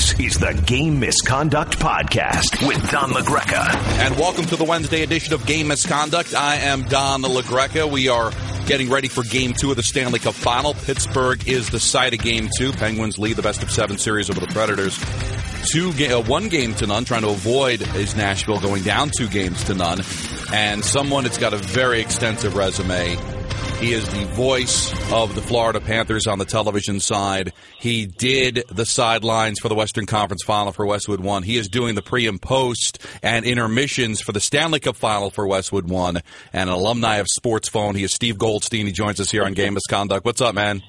This is the Game Misconduct Podcast with Don La Greca. And welcome to the Wednesday edition of Game Misconduct. I am Don La Greca. We are getting ready for game two of the Stanley Cup final. Pittsburgh is the site of game two. Penguins lead the best of seven series over the Predators. Two ga- uh, one game to none, trying to avoid is Nashville going down two games to none. And someone that's got a very extensive resume he is the voice of the Florida Panthers on the television side. He did the sidelines for the Western Conference Final for Westwood One. He is doing the pre and post and intermissions for the Stanley Cup Final for Westwood One. And an alumni of Sports Phone. He is Steve Goldstein. He joins us here on Game Misconduct. What's up, man?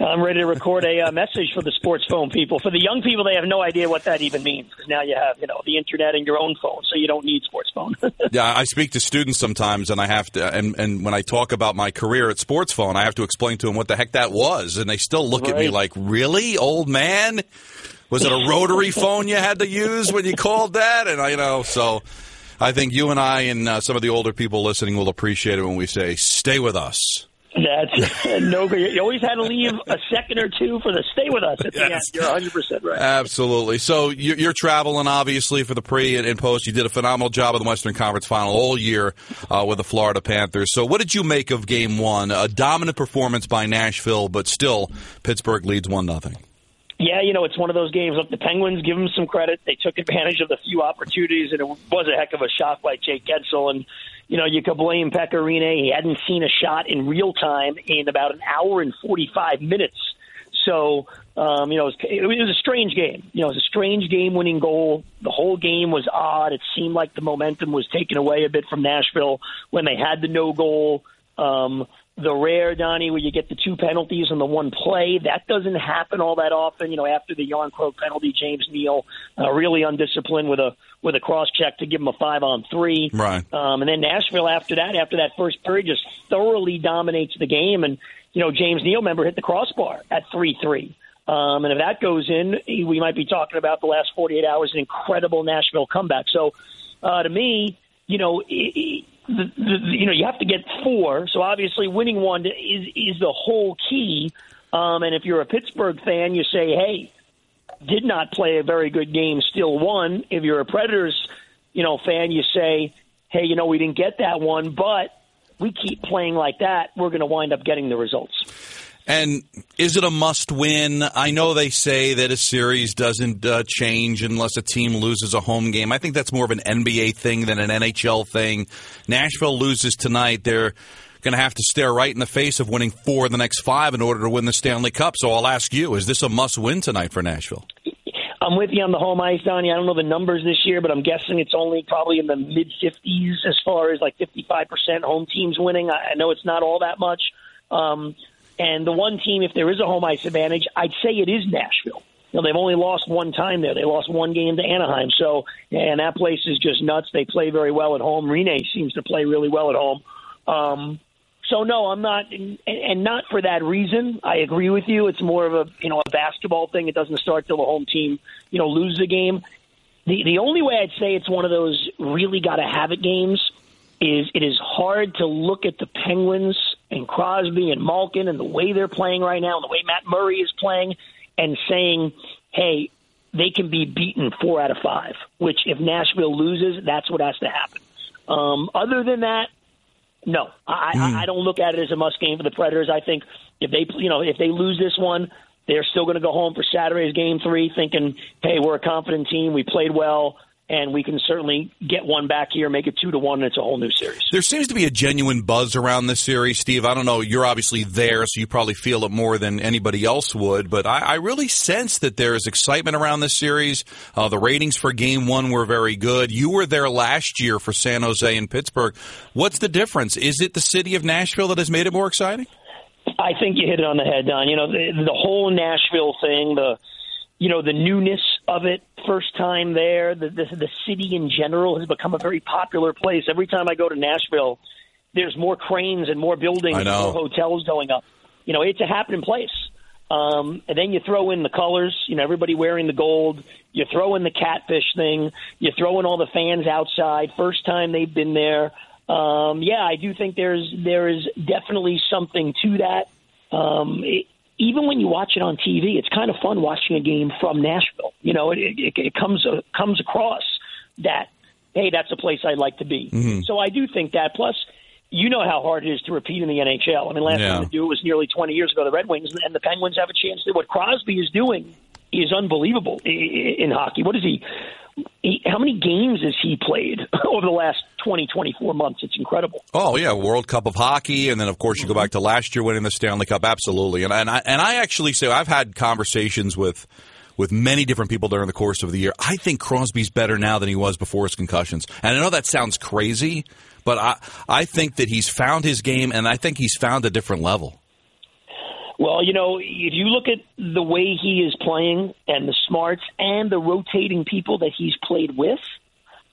I'm ready to record a uh, message for the sports phone people. For the young people, they have no idea what that even means because now you have you know the internet and your own phone, so you don't need sports phone. yeah, I speak to students sometimes, and I have to, and and when I talk about my career at Sports Phone, I have to explain to them what the heck that was, and they still look right. at me like, "Really, old man? Was it a rotary phone you had to use when you called that?" And I, you know, so. I think you and I and uh, some of the older people listening will appreciate it when we say, "Stay with us." That's no. You always had to leave a second or two for the stay with us at the yes. end. You're 100 percent right. Absolutely. So you're traveling, obviously, for the pre and post. You did a phenomenal job of the Western Conference Final all year uh, with the Florida Panthers. So what did you make of Game One? A dominant performance by Nashville, but still Pittsburgh leads one nothing. Yeah, you know, it's one of those games. Look, the Penguins give them some credit. They took advantage of the few opportunities, and it was a heck of a shot by Jake Guentzel. And you know, you could blame Pekka He hadn't seen a shot in real time in about an hour and 45 minutes. So, um, you know, it was, it was a strange game. You know, it was a strange game winning goal. The whole game was odd. It seemed like the momentum was taken away a bit from Nashville when they had the no goal. Um, the rare Donnie where you get the two penalties on the one play that doesn't happen all that often. You know, after the Järnkrok penalty, James Neal uh, really undisciplined with a with a cross check to give him a five on three. Right. Um, and then Nashville after that, after that first period, just thoroughly dominates the game. And you know, James Neal, member, hit the crossbar at three three. Um, and if that goes in, we might be talking about the last 48 hours, an incredible Nashville comeback. So, uh, to me, you know, it, the, the, you know you have to get four. So obviously, winning one is is the whole key. Um, and if you're a Pittsburgh fan, you say, "Hey, did not play a very good game, still won." If you're a Predators, you know, fan, you say, "Hey, you know, we didn't get that one, but we keep playing like that, we're going to wind up getting the results." And is it a must win? I know they say that a series doesn't uh, change unless a team loses a home game. I think that's more of an NBA thing than an NHL thing. Nashville loses tonight. They're going to have to stare right in the face of winning four of the next five in order to win the Stanley Cup. So I'll ask you, is this a must win tonight for Nashville? I'm with you on the home ice, Donnie. I don't know the numbers this year, but I'm guessing it's only probably in the mid 50s as far as like 55% home teams winning. I know it's not all that much. Um, and the one team, if there is a home ice advantage, I'd say it is Nashville. You know, they've only lost one time there. They lost one game to Anaheim. So, and that place is just nuts. They play very well at home. Rinne seems to play really well at home. Um, so no, I'm not, and, not for that reason. I agree with you. It's more of a you know a basketball thing. It doesn't start till the home team you know loses the game. The the only way I'd say it's one of those really got to have it games is it is hard to look at the Penguins and Crosby and Malkin and the way they're playing right now and the way Matt Murray is playing and saying, hey, they can be beaten four out of five, which if Nashville loses, that's what has to happen. Um, other than that, no, I, mm. I, I don't look at it as a must game for the Predators. I think if they, you know, if they lose this one, they're still going to go home for Saturday's game three, thinking, "Hey, we're a confident team. We played well and we can certainly get one back here, make it two to one, and it's a whole new series. There seems to be a genuine buzz around this series, Steve. I don't know. You're obviously there, so you probably feel it more than anybody else would. But I, I really sense that there is excitement around this series. Uh, the ratings for Game One were very good. You were there last year for San Jose and Pittsburgh. What's the difference? Is it the city of Nashville that has made it more exciting? I think you hit it on the head, Don. You know, the, the whole Nashville thing, the you know the newness of it first time there. The, the the city in general has become a very popular place. Every time i go to nashville there's more cranes and more buildings and more hotels going up. You know it's a happening place. Um and then you throw in the colors you know everybody wearing the gold. You throw in the catfish thing. You throw in all the fans outside. First time they've been there. Um yeah i do think there's there is definitely something to that. Um it, even when you watch it on TV, it's kind of fun watching a game from Nashville. You know, it, it, it comes uh, comes across that hey, that's a place I'd like to be. Mm-hmm. So I do think that. Plus, you know how hard it is to repeat in the NHL. I mean, last yeah. time to do it was nearly 20 years ago. The Red Wings and the Penguins have a chance to. What Crosby is doing is unbelievable in hockey. What is he? he, how many games has he played over the last 20, 24 months? It's incredible. Oh yeah, World Cup of hockey, and then of course you go mm-hmm. back to last year winning the Stanley Cup. Absolutely, and and I, and I actually say I've had conversations with with many different people during the course of the year. I think Crosby's better now than he was before his concussions, and I know that sounds crazy, but I I think that he's found his game, and I think he's found a different level. Well, you know, if you look at the way he is playing and the smarts and the rotating people that he's played with,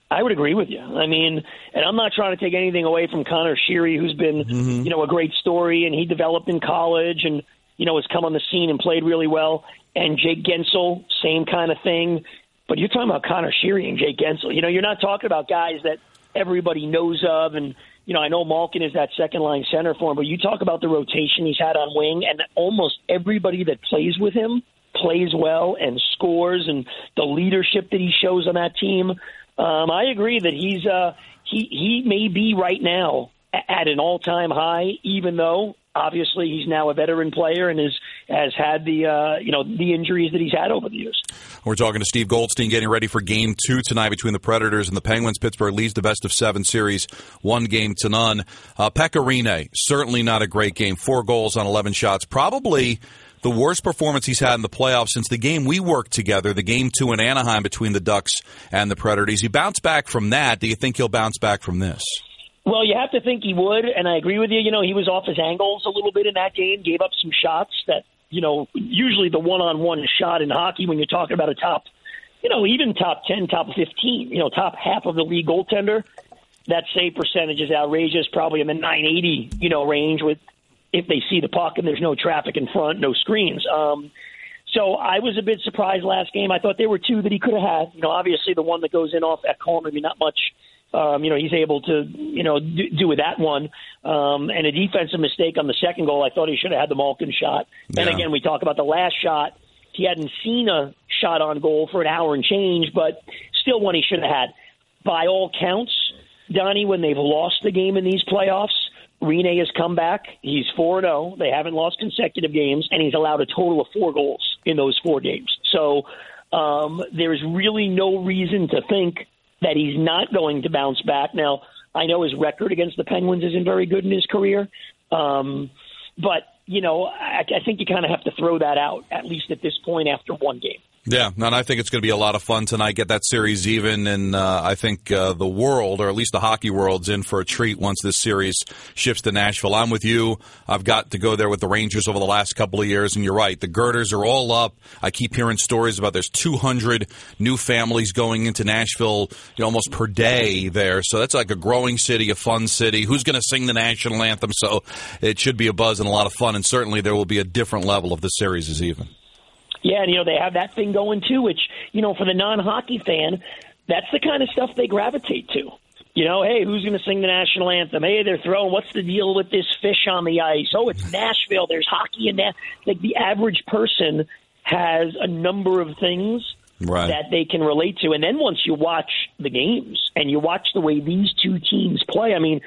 I would agree with you. I mean, and I'm not trying to take anything away from Conor Sheary, who's been, mm-hmm. you know, a great story, and he developed in college and, you know, has come on the scene and played really well. And Jake Guentzel, same kind of thing. But you're talking about Conor Sheary and Jake Guentzel. You know, you're not talking about guys that everybody knows of and – you know, I know Malkin is that second line center for him, but you talk about the rotation he's had on wing, and almost everybody that plays with him plays well and scores, and the leadership that he shows on that team. Um, I agree that he's uh, he he may be right now at an all time high, even though obviously he's now a veteran player and is has had the uh, you know the injuries that he's had over the years. We're talking to Steve Goldstein, getting ready for Game Two tonight between the Predators and the Penguins. Pittsburgh leads the best of seven series, one game to none. Uh, Pekka Rinne, certainly not a great game. Four goals on eleven shots, probably. The worst performance he's had in the playoffs since the game we worked together, the game two in Anaheim between the Ducks and the Predators. He bounced back from that. Do you think he'll bounce back from this? Well, you have to think he would, and I agree with you. You know, he was off his angles a little bit in that game, gave up some shots that, you know, usually the one on one shot in hockey when you're talking about a top, you know, even top 10, top 15, you know, top half of the league goaltender, that save percentage is outrageous, probably in the 980, you know, range with if they see the puck and there's no traffic in front, no screens. Um, so I was a bit surprised last game. I thought there were two that he could have had. You know, obviously the one that goes in off at corner, maybe not much um, you know, he's able to, you know, do, do with that one. Um, and a defensive mistake on the second goal, I thought he should have had the Malkin shot. Yeah. And again, we talk about the last shot. He hadn't seen a shot on goal for an hour and change, but still one he should have had. By all counts, Donnie, when they've lost the game in these playoffs, Rinne has come back. He's 4 0. They haven't lost consecutive games, and he's allowed a total of four goals in those four games. So um, there's really no reason to think that he's not going to bounce back. Now, I know his record against the Penguins isn't very good in his career, um, but you know, I, I think you kind of have to throw that out at least at this point after one game. Yeah, and I think it's going to be a lot of fun tonight. Get that series even, and uh, I think uh, the world, or at least the hockey world's in for a treat once this series shifts to Nashville. I'm with you. I've got to go there with the Rangers over the last couple of years, and you're right. The girders are all up. I keep hearing stories about there's 200 new families going into Nashville you know, almost per day there. So that's like a growing city, a fun city. Who's going to sing the national anthem? So it should be a buzz and a lot of fun, and certainly there will be a different level of the series as even. Yeah, and you know they have that thing going too, which you know for the non-hockey fan, that's the kind of stuff they gravitate to. You know, hey, who's going to sing the national anthem? Hey, they're throwing. What's the deal with this fish on the ice? Oh, it's Nashville. There's hockey in that. Like the average person has a number of things right. that they can relate to, and then once you watch the games and you watch the way these two teams play, I mean,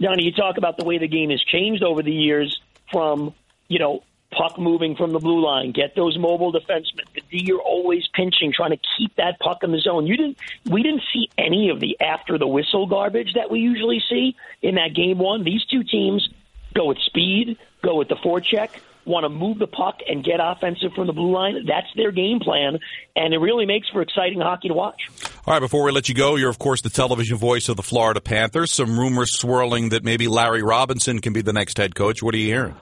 Donnie, you talk about the way the game has changed over the years from you know puck moving from the blue line, get those mobile defensemen. The D you're always pinching, trying to keep that puck in the zone. You didn't we didn't see any of the after the whistle garbage that we usually see in that game one. These two teams go with speed, go with the forecheck, want to move the puck and get offensive from the blue line. That's their game plan, and it really makes for exciting hockey to watch. All right, before we let you go, you're, of course, the television voice of the Florida Panthers. Some rumors swirling that maybe Larry Robinson can be the next head coach. What are you hearing?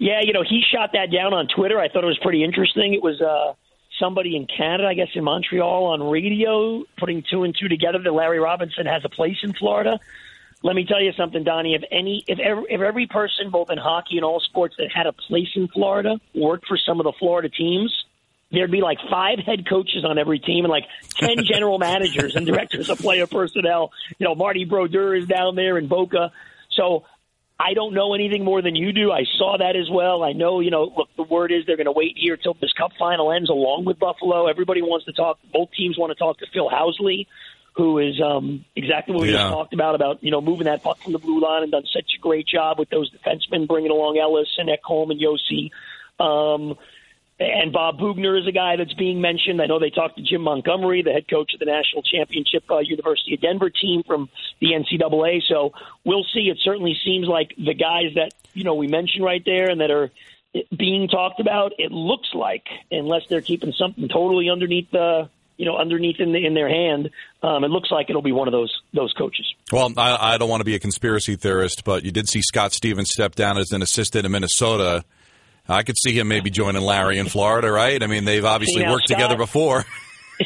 Yeah, you know, he shot that down on Twitter. I thought it was pretty interesting. It was uh, somebody in Canada, I guess in Montreal, on radio, putting two and two together that Larry Robinson has a place in Florida. Let me tell you something, Donnie. If any, if every, if every person, both in hockey and all sports, that had a place in Florida worked for some of the Florida teams, there'd be like five head coaches on every team and like ten general managers and directors of player personnel. You know, Marty Brodeur is down there in Boca. So I don't know anything more than you do. I saw that as well. I know, you know, look, the word is they're going to wait here till this Cup final ends, along with Buffalo. Everybody wants to talk. Both teams want to talk to Phil Housley, who is um, exactly what we Yeah. just talked about about you know moving that puck from the blue line and done such a great job with those defensemen, bringing along Ellis and Ekholm and Josi. Um, and Bob Boughner is a guy that's being mentioned. I know they talked to Jim Montgomery, the head coach of the national championship uh, University of Denver team from the NCAA. So we'll see. It certainly seems like the guys that you know we mentioned right there and that are being talked about. It looks like, unless they're keeping something totally underneath the you know underneath in, the, in their hand, um, it looks like it'll be one of those those coaches. Well, I, I don't want to be a conspiracy theorist, but you did see Scott Stevens step down as an assistant in Minnesota. I could see him maybe joining Larry in Florida, right? I mean, they've obviously worked Scott- together before.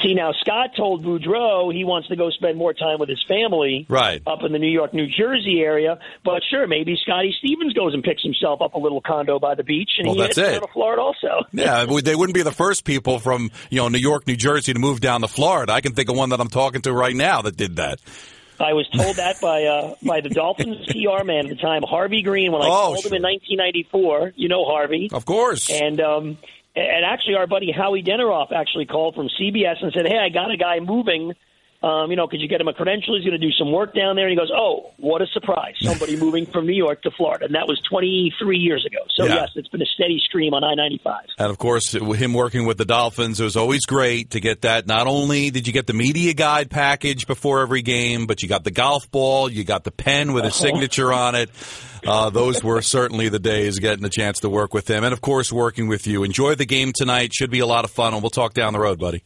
See now, Scott told Boudreau he wants to go spend more time with his family, Right. up in the New York, New Jersey area. But sure, maybe Scotty Stevens goes and picks himself up a little condo by the beach, and Well, he that's heads it. down to Florida also. Yeah, they wouldn't be the first people from you know New York, New Jersey to move down to Florida. I can think of one that I'm talking to right now that did that. I was told that by uh, by the Dolphins PR man at the time, Harvey Greene, when I Oh, called sure. him in 1994. You know Harvey. Of course. And um, and actually, our buddy Howie Deneroff actually called from CBS and said, "Hey, I got a guy moving. Um, you know, could you get him a credential? He's going to do some work down there." And he goes, "Oh, what a surprise! Somebody moving from New York to Florida." And that was 23 years ago. So Yeah. yes, it's been a steady stream on I-95. And of course, him working with the Dolphins, it was always great to get that. Not only did you get the media guide package before every game, but you got the golf ball, you got the pen with his signature on it. Uh, those were certainly the days getting a chance to work with him. And of course, working with you. Enjoy the game tonight. Should be a lot of fun, and we'll talk down the road, buddy.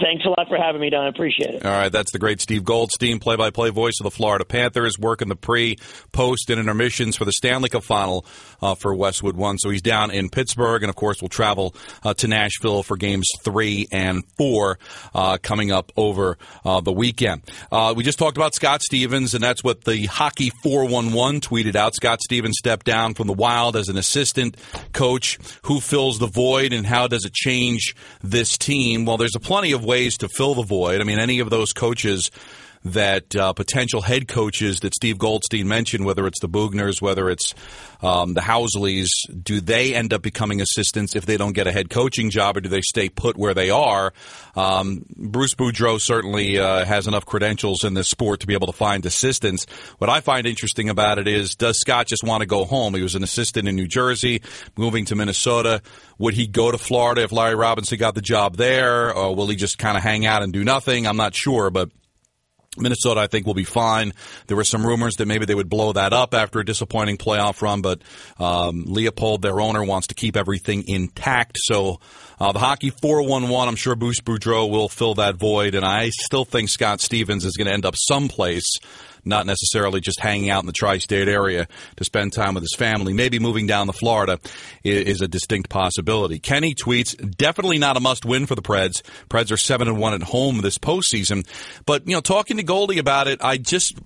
Thanks a lot for having me, Don. I appreciate it. All right, that's the great Steve Goldstein, play-by-play voice of the Florida Panthers, working the pre, post, and intermissions for the Stanley Cup Final uh, for Westwood One. So he's down in Pittsburgh, and of course, we'll travel uh, to Nashville for games three and four uh, coming up over uh, the weekend. Uh, we just talked about Scott Stevens, and that's what the Hockey 411 tweeted out. Scott Stevens stepped down from the Wild as an assistant coach. Who fills the void, and how does it change this team? Well, there's a plenty of ways to fill the void. I mean, any of those coaches that uh, potential head coaches that Steve Goldstein mentioned, whether it's the Boughners, whether it's um, the Housleys, do they end up becoming assistants if they don't get a head coaching job, or do they stay put where they are? Um, Bruce Boudreau certainly uh, has enough credentials in this sport to be able to find assistants. What I find interesting about it is, does Scott just want to go home? He was an assistant in New Jersey, moving to Minnesota. Would he go to Florida if Larry Robinson got the job there, or will he just kind of hang out and do nothing? I'm not sure, but Minnesota, I think, will be fine. There were some rumors that maybe they would blow that up after a disappointing playoff run, but um, Leipold, their owner, wants to keep everything intact. So uh, the hockey 411, I'm sure Bruce Boudreau will fill that void, and I still think Scott Stevens is going to end up someplace not necessarily just hanging out in the tri-state area to spend time with his family. Maybe moving down to Florida is a distinct possibility. Kenny tweets, definitely not a must-win for the Preds. Preds are seven and one at home this postseason. But you know, talking to Goldie about it, I just.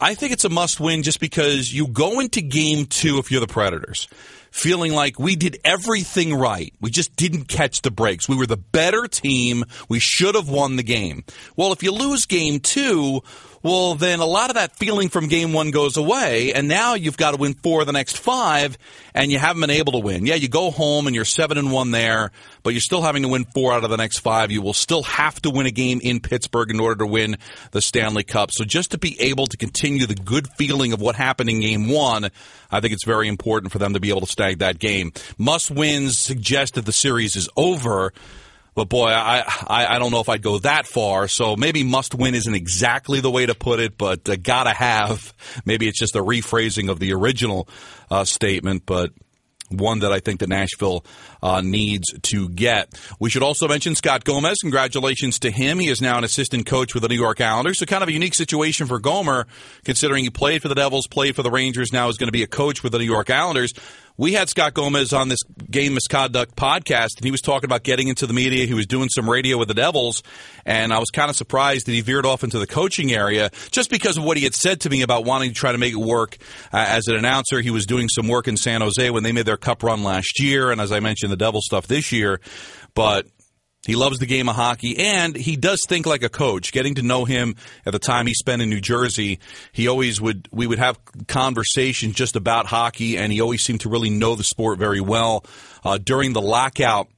I think it's a must win just because you go into game two if you're the Predators feeling like we did everything right. We just didn't catch the breaks. We were the better team. We should have won the game. Well, if you lose game two, well, then a lot of that feeling from game one goes away, and now you've got to win four of the next five, and you haven't been able to win. Yeah, you go home and you're seven and one there, but you're still having to win four out of the next five. You will still have to win a game in Pittsburgh in order to win the Stanley Cup. So just to be able to continue the good feeling of what happened in game one, I think it's very important for them to be able to snag that game. Must wins suggest that the series is over. But boy, I, I I don't know if I'd go that far. So maybe must win isn't exactly the way to put it, but uh, gotta have. Maybe it's just a rephrasing of the original uh, statement, but one that I think that Nashville uh, needs to get. We should also mention Scott Gomez. Congratulations to him. He is now an assistant coach with the New York Islanders. So kind of a unique situation for Gomer, considering he played for the Devils, played for the Rangers, now is going to be a coach with the New York Islanders. We had Scott Gomez on this game misconduct podcast, and he was talking about getting into the media. He was doing some radio with the Devils, and I was kind of surprised that he veered off into the coaching area just because of what he had said to me about wanting to try to make it work uh, as an announcer. He was doing some work in San Jose when they made their cup run last year, and as I mentioned, the Devil stuff this year. But He loves the game of hockey, and he does think like a coach. Getting to know him at the time he spent in New Jersey, he always would. We would have conversations just about hockey, and he always seemed to really know the sport very well. Uh, during the lockout,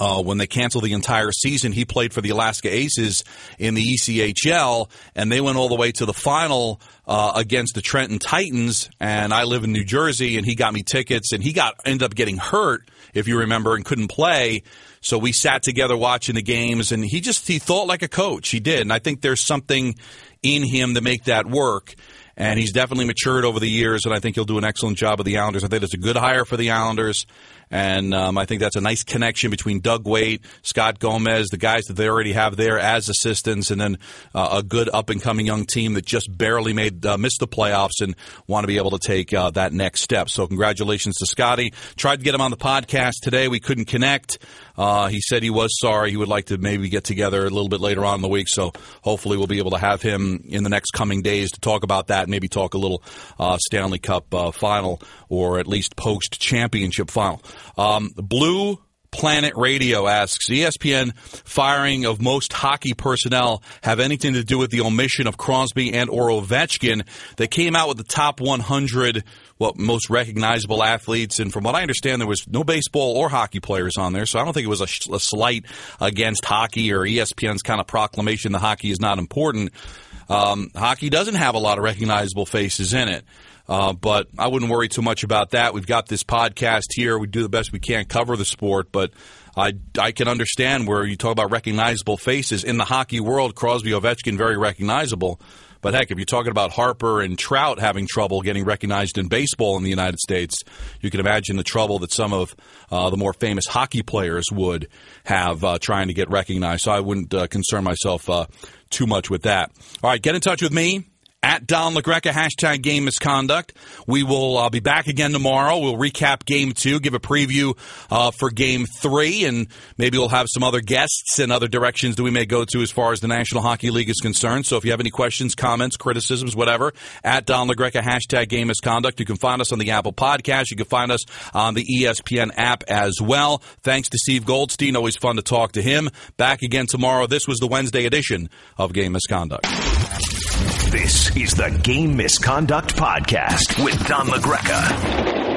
uh, when they canceled the entire season, he played for the Alaska Aces in the ECHL, and they went all the way to the final uh, against the Trenton Titans. And I live in New Jersey, and he got me tickets, and he got ended up getting hurt, if you remember, and couldn't play. So we sat together watching the games, and he just he thought like a coach. He did, and I think there's something in him to make that work and he's definitely matured over the years, and I think he'll do an excellent job of the Islanders. I think it's a good hire for the Islanders, and um, I think that's a nice connection between Doug Weight, Scott Gomez, the guys that they already have there as assistants, and then uh, a good up and coming young team that just barely made uh, missed the playoffs and want to be able to take uh, that next step. So congratulations to Scotty. Tried to get him on the podcast today, we couldn't connect. Uh, he said he was sorry. He would like to maybe get together a little bit later on in the week. So hopefully we'll be able to have him in the next coming days to talk about that. Maybe talk a little uh, Stanley Cup uh, final or at least post championship final. Um, Blue Planet Radio asks ESPN firing of most hockey personnel have anything to do with the omission of Crosby and or Ovechkin? They came out with the top 100 what most recognizable athletes, and from what I understand, there was no baseball or hockey players on there. So I don't think it was a, a slight against hockey or ESPN's kind of proclamation that hockey is not important. Um, hockey doesn't have a lot of recognizable faces in it. Uh, but I wouldn't worry too much about that. We've got this podcast here. We do the best we can cover the sport, but I, I can understand where you talk about recognizable faces in the hockey world. Crosby, Ovechkin, very recognizable. But heck, if you're talking about Harper and Trout having trouble getting recognized in baseball in the United States, you can imagine the trouble that some of uh, the more famous hockey players would have uh, trying to get recognized. So I wouldn't uh, concern myself uh, too much with that. All right, get in touch with me at Don La Greca, hashtag game misconduct. We will uh, be back again tomorrow. We'll recap game two, give a preview uh, for game three, and maybe we'll have some other guests and other directions that we may go to as far as the National Hockey League is concerned. So if you have any questions, comments, criticisms, whatever, at Don La Greca, hashtag game misconduct. You can find us on the Apple Podcast. You can find us on the ESPN app as well. Thanks to Steve Goldstein. Always fun to talk to him. Back again tomorrow. This was the Wednesday edition of Game Misconduct. This is the Game Misconduct Podcast with Don La Greca.